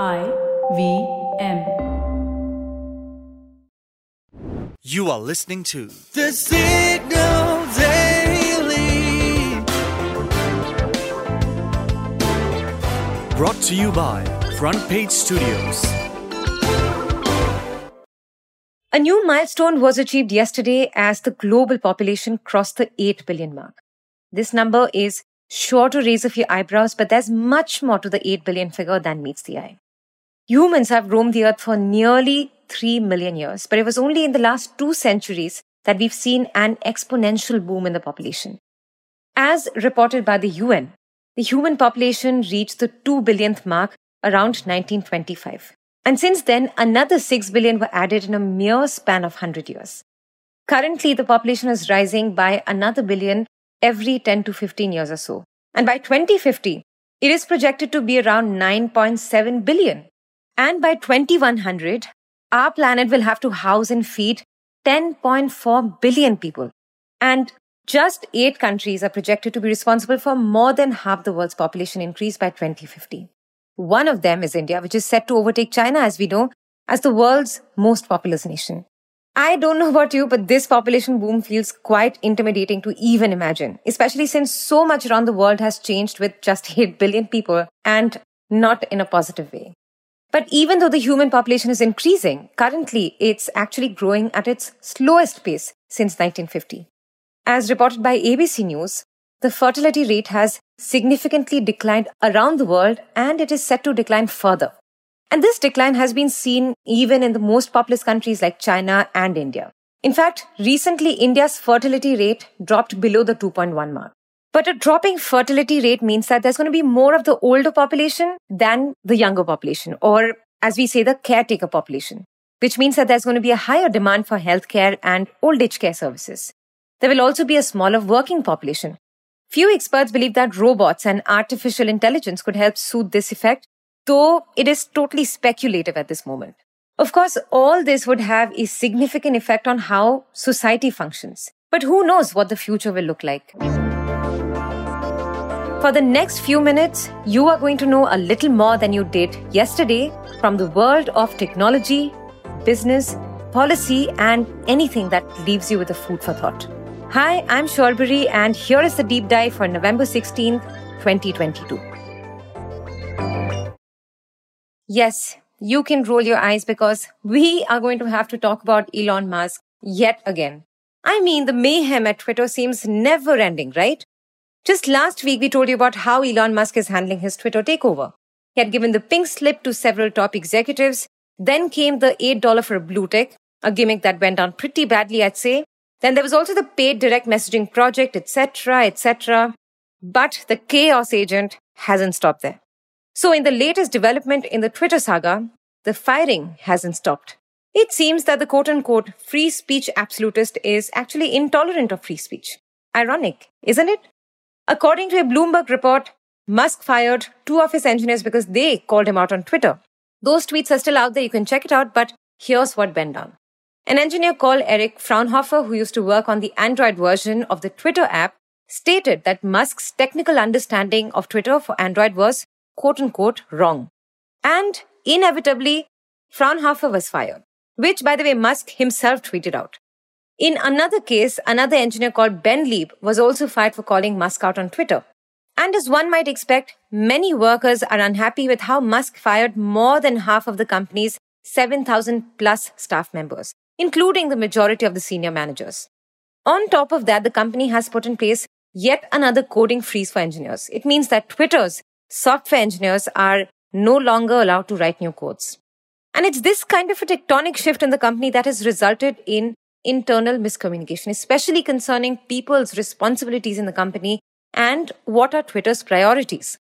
I V M. You are listening to The Signal Daily. Brought to you by Front Page Studios. A new milestone was achieved yesterday as the global population crossed the 8 billion mark. This number is sure to raise a few eyebrows, but there's much more to the 8 billion figure than meets the eye. Humans have roamed the earth for nearly 3 million years, but it was only in the last two centuries that we've seen an exponential boom in the population. As reported by the UN, the human population reached the 2 billionth mark around 1925. And since then, another 6 billion were added in a mere span of 100 years. Currently, the population is rising by another billion every 10 to 15 years or so. And by 2050, it is projected to be around 9.7 billion. And by 2100, our planet will have to house and feed 10.4 billion people. And just eight countries are projected to be responsible for more than half the world's population increase by 2050. One of them is India, which is set to overtake China, as we know, as the world's most populous nation. I don't know about you, but this population boom feels quite intimidating to even imagine, especially since so much around the world has changed with just 8 billion people and not in a positive way. But even though the human population is increasing, currently it's actually growing at its slowest pace since 1950. As reported by ABC News, the fertility rate has significantly declined around the world and it is set to decline further. And this decline has been seen even in the most populous countries like China and India. In fact, recently India's fertility rate dropped below the 2.1 mark. But a dropping fertility rate means that there's going to be more of the older population than the younger population, or as we say, the caretaker population, which means that there's going to be a higher demand for healthcare and old age care services. There will also be a smaller working population. Few experts believe that robots and artificial intelligence could help soothe this effect, though it is totally speculative at this moment. Of course, all this would have a significant effect on how society functions. But who knows what the future will look like? For the next few minutes, you are going to know a little more than you did yesterday from the world of technology, business, policy, and anything that leaves you with a food for thought. Hi, I'm Shorbari, and here is the deep dive for November 16th, 2022. Yes, you can roll your eyes because we are going to have to talk about Elon Musk yet again. I mean, the mayhem at Twitter seems never ending, right? Just last week, we told you about how Elon Musk is handling his Twitter takeover. He had given the pink slip to several top executives. Then came the $8 for a blue tick, a gimmick that went down pretty badly, I'd say. Then there was also the paid direct messaging project, etc., etc. But the chaos agent hasn't stopped there. So in the latest development in the Twitter saga, the firing hasn't stopped. It seems that the quote unquote free speech absolutist is actually intolerant of free speech. Ironic, isn't it? According to a Bloomberg report, Musk fired two of his engineers because they called him out on Twitter. Those tweets are still out there, you can check it out, but here's what went down. An engineer called Eric Frohnhoefer, who used to work on the Android version of the Twitter app, stated that Musk's technical understanding of Twitter for Android was quote unquote wrong. And inevitably, Fraunhofer was fired, which by the way, Musk himself tweeted out. In another case, another engineer called Ben Leib was also fired for calling Musk out on Twitter. And as one might expect, many workers are unhappy with how Musk fired more than half of the company's 7,000 plus staff members, including the majority of the senior managers. On top of that, the company has put in place yet another coding freeze for engineers. It means that Twitter's software engineers are no longer allowed to write new codes. And it's this kind of a tectonic shift in the company that has resulted in internal miscommunication, especially concerning people's responsibilities in the company and what are Twitter's priorities.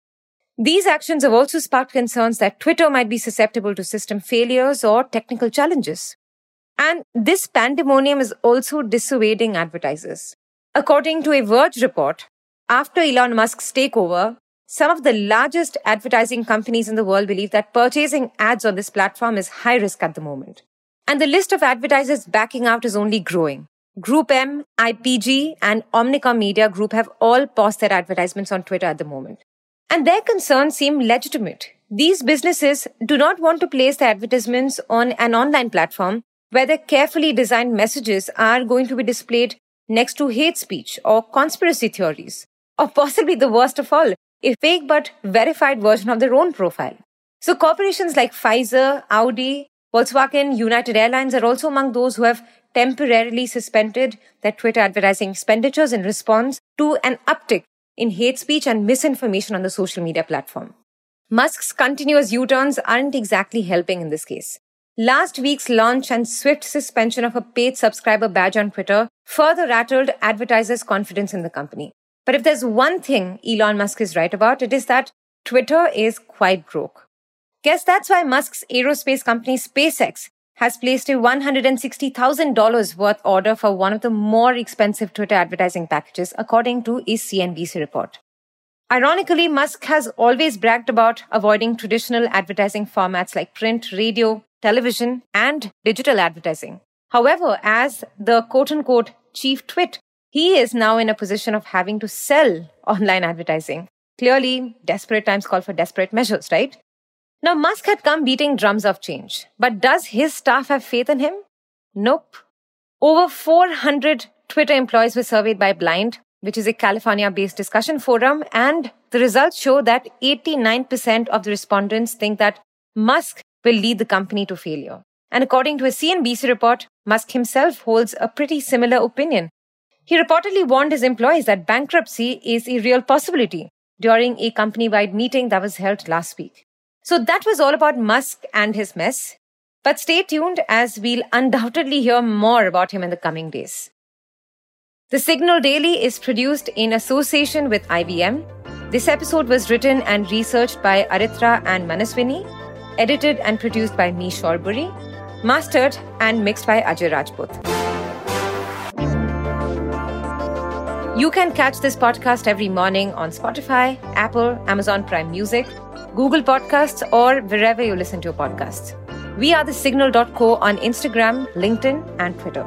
These actions have also sparked concerns that Twitter might be susceptible to system failures or technical challenges. And this pandemonium is also dissuading advertisers. According to a Verge report, after Elon Musk's takeover, some of the largest advertising companies in the world believe that purchasing ads on this platform is high risk at the moment. And the list of advertisers backing out is only growing. Group M, IPG, and Omnicom Media Group have all paused their advertisements on Twitter at the moment. And their concerns seem legitimate. These businesses do not want to place their advertisements on an online platform where their carefully designed messages are going to be displayed next to hate speech or conspiracy theories, or possibly the worst of all, a fake but verified version of their own profile. So corporations like Pfizer, Audi, Volkswagen, United Airlines are also among those who have temporarily suspended their Twitter advertising expenditures in response to an uptick in hate speech and misinformation on the social media platform. Musk's continuous U-turns aren't exactly helping in this case. Last week's launch and swift suspension of a paid subscriber badge on Twitter further rattled advertisers' confidence in the company. But if there's one thing Elon Musk is right about, it is that Twitter is quite broke. Guess that's why Musk's aerospace company SpaceX has placed a $160,000 worth order for one of the more expensive Twitter advertising packages, according to a CNBC report. Ironically, Musk has always bragged about avoiding traditional advertising formats like print, radio, television, and digital advertising. However, as the quote unquote chief twit, he is now in a position of having to sell online advertising. Clearly, desperate times call for desperate measures, right? Now, Musk had come beating drums of change, but does his staff have faith in him? Nope. Over 400 Twitter employees were surveyed by Blind, which is a California based discussion forum, and the results show that 89% of the respondents think that Musk will lead the company to failure. And according to a CNBC report, Musk himself holds a pretty similar opinion. He reportedly warned his employees that bankruptcy is a real possibility during a company wide meeting that was held last week. So that was all about Musk and his mess. But stay tuned as we'll undoubtedly hear more about him in the coming days. The Signal Daily is produced in association with IVM. This episode was written and researched by Aritra and Manaswini, edited and produced by me, Shorburi, mastered and mixed by Ajay Rajput. You can catch this podcast every morning on Spotify, Apple, Amazon Prime Music, Google Podcasts, or wherever you listen to your podcasts. We are the signal.co on Instagram, LinkedIn, and Twitter.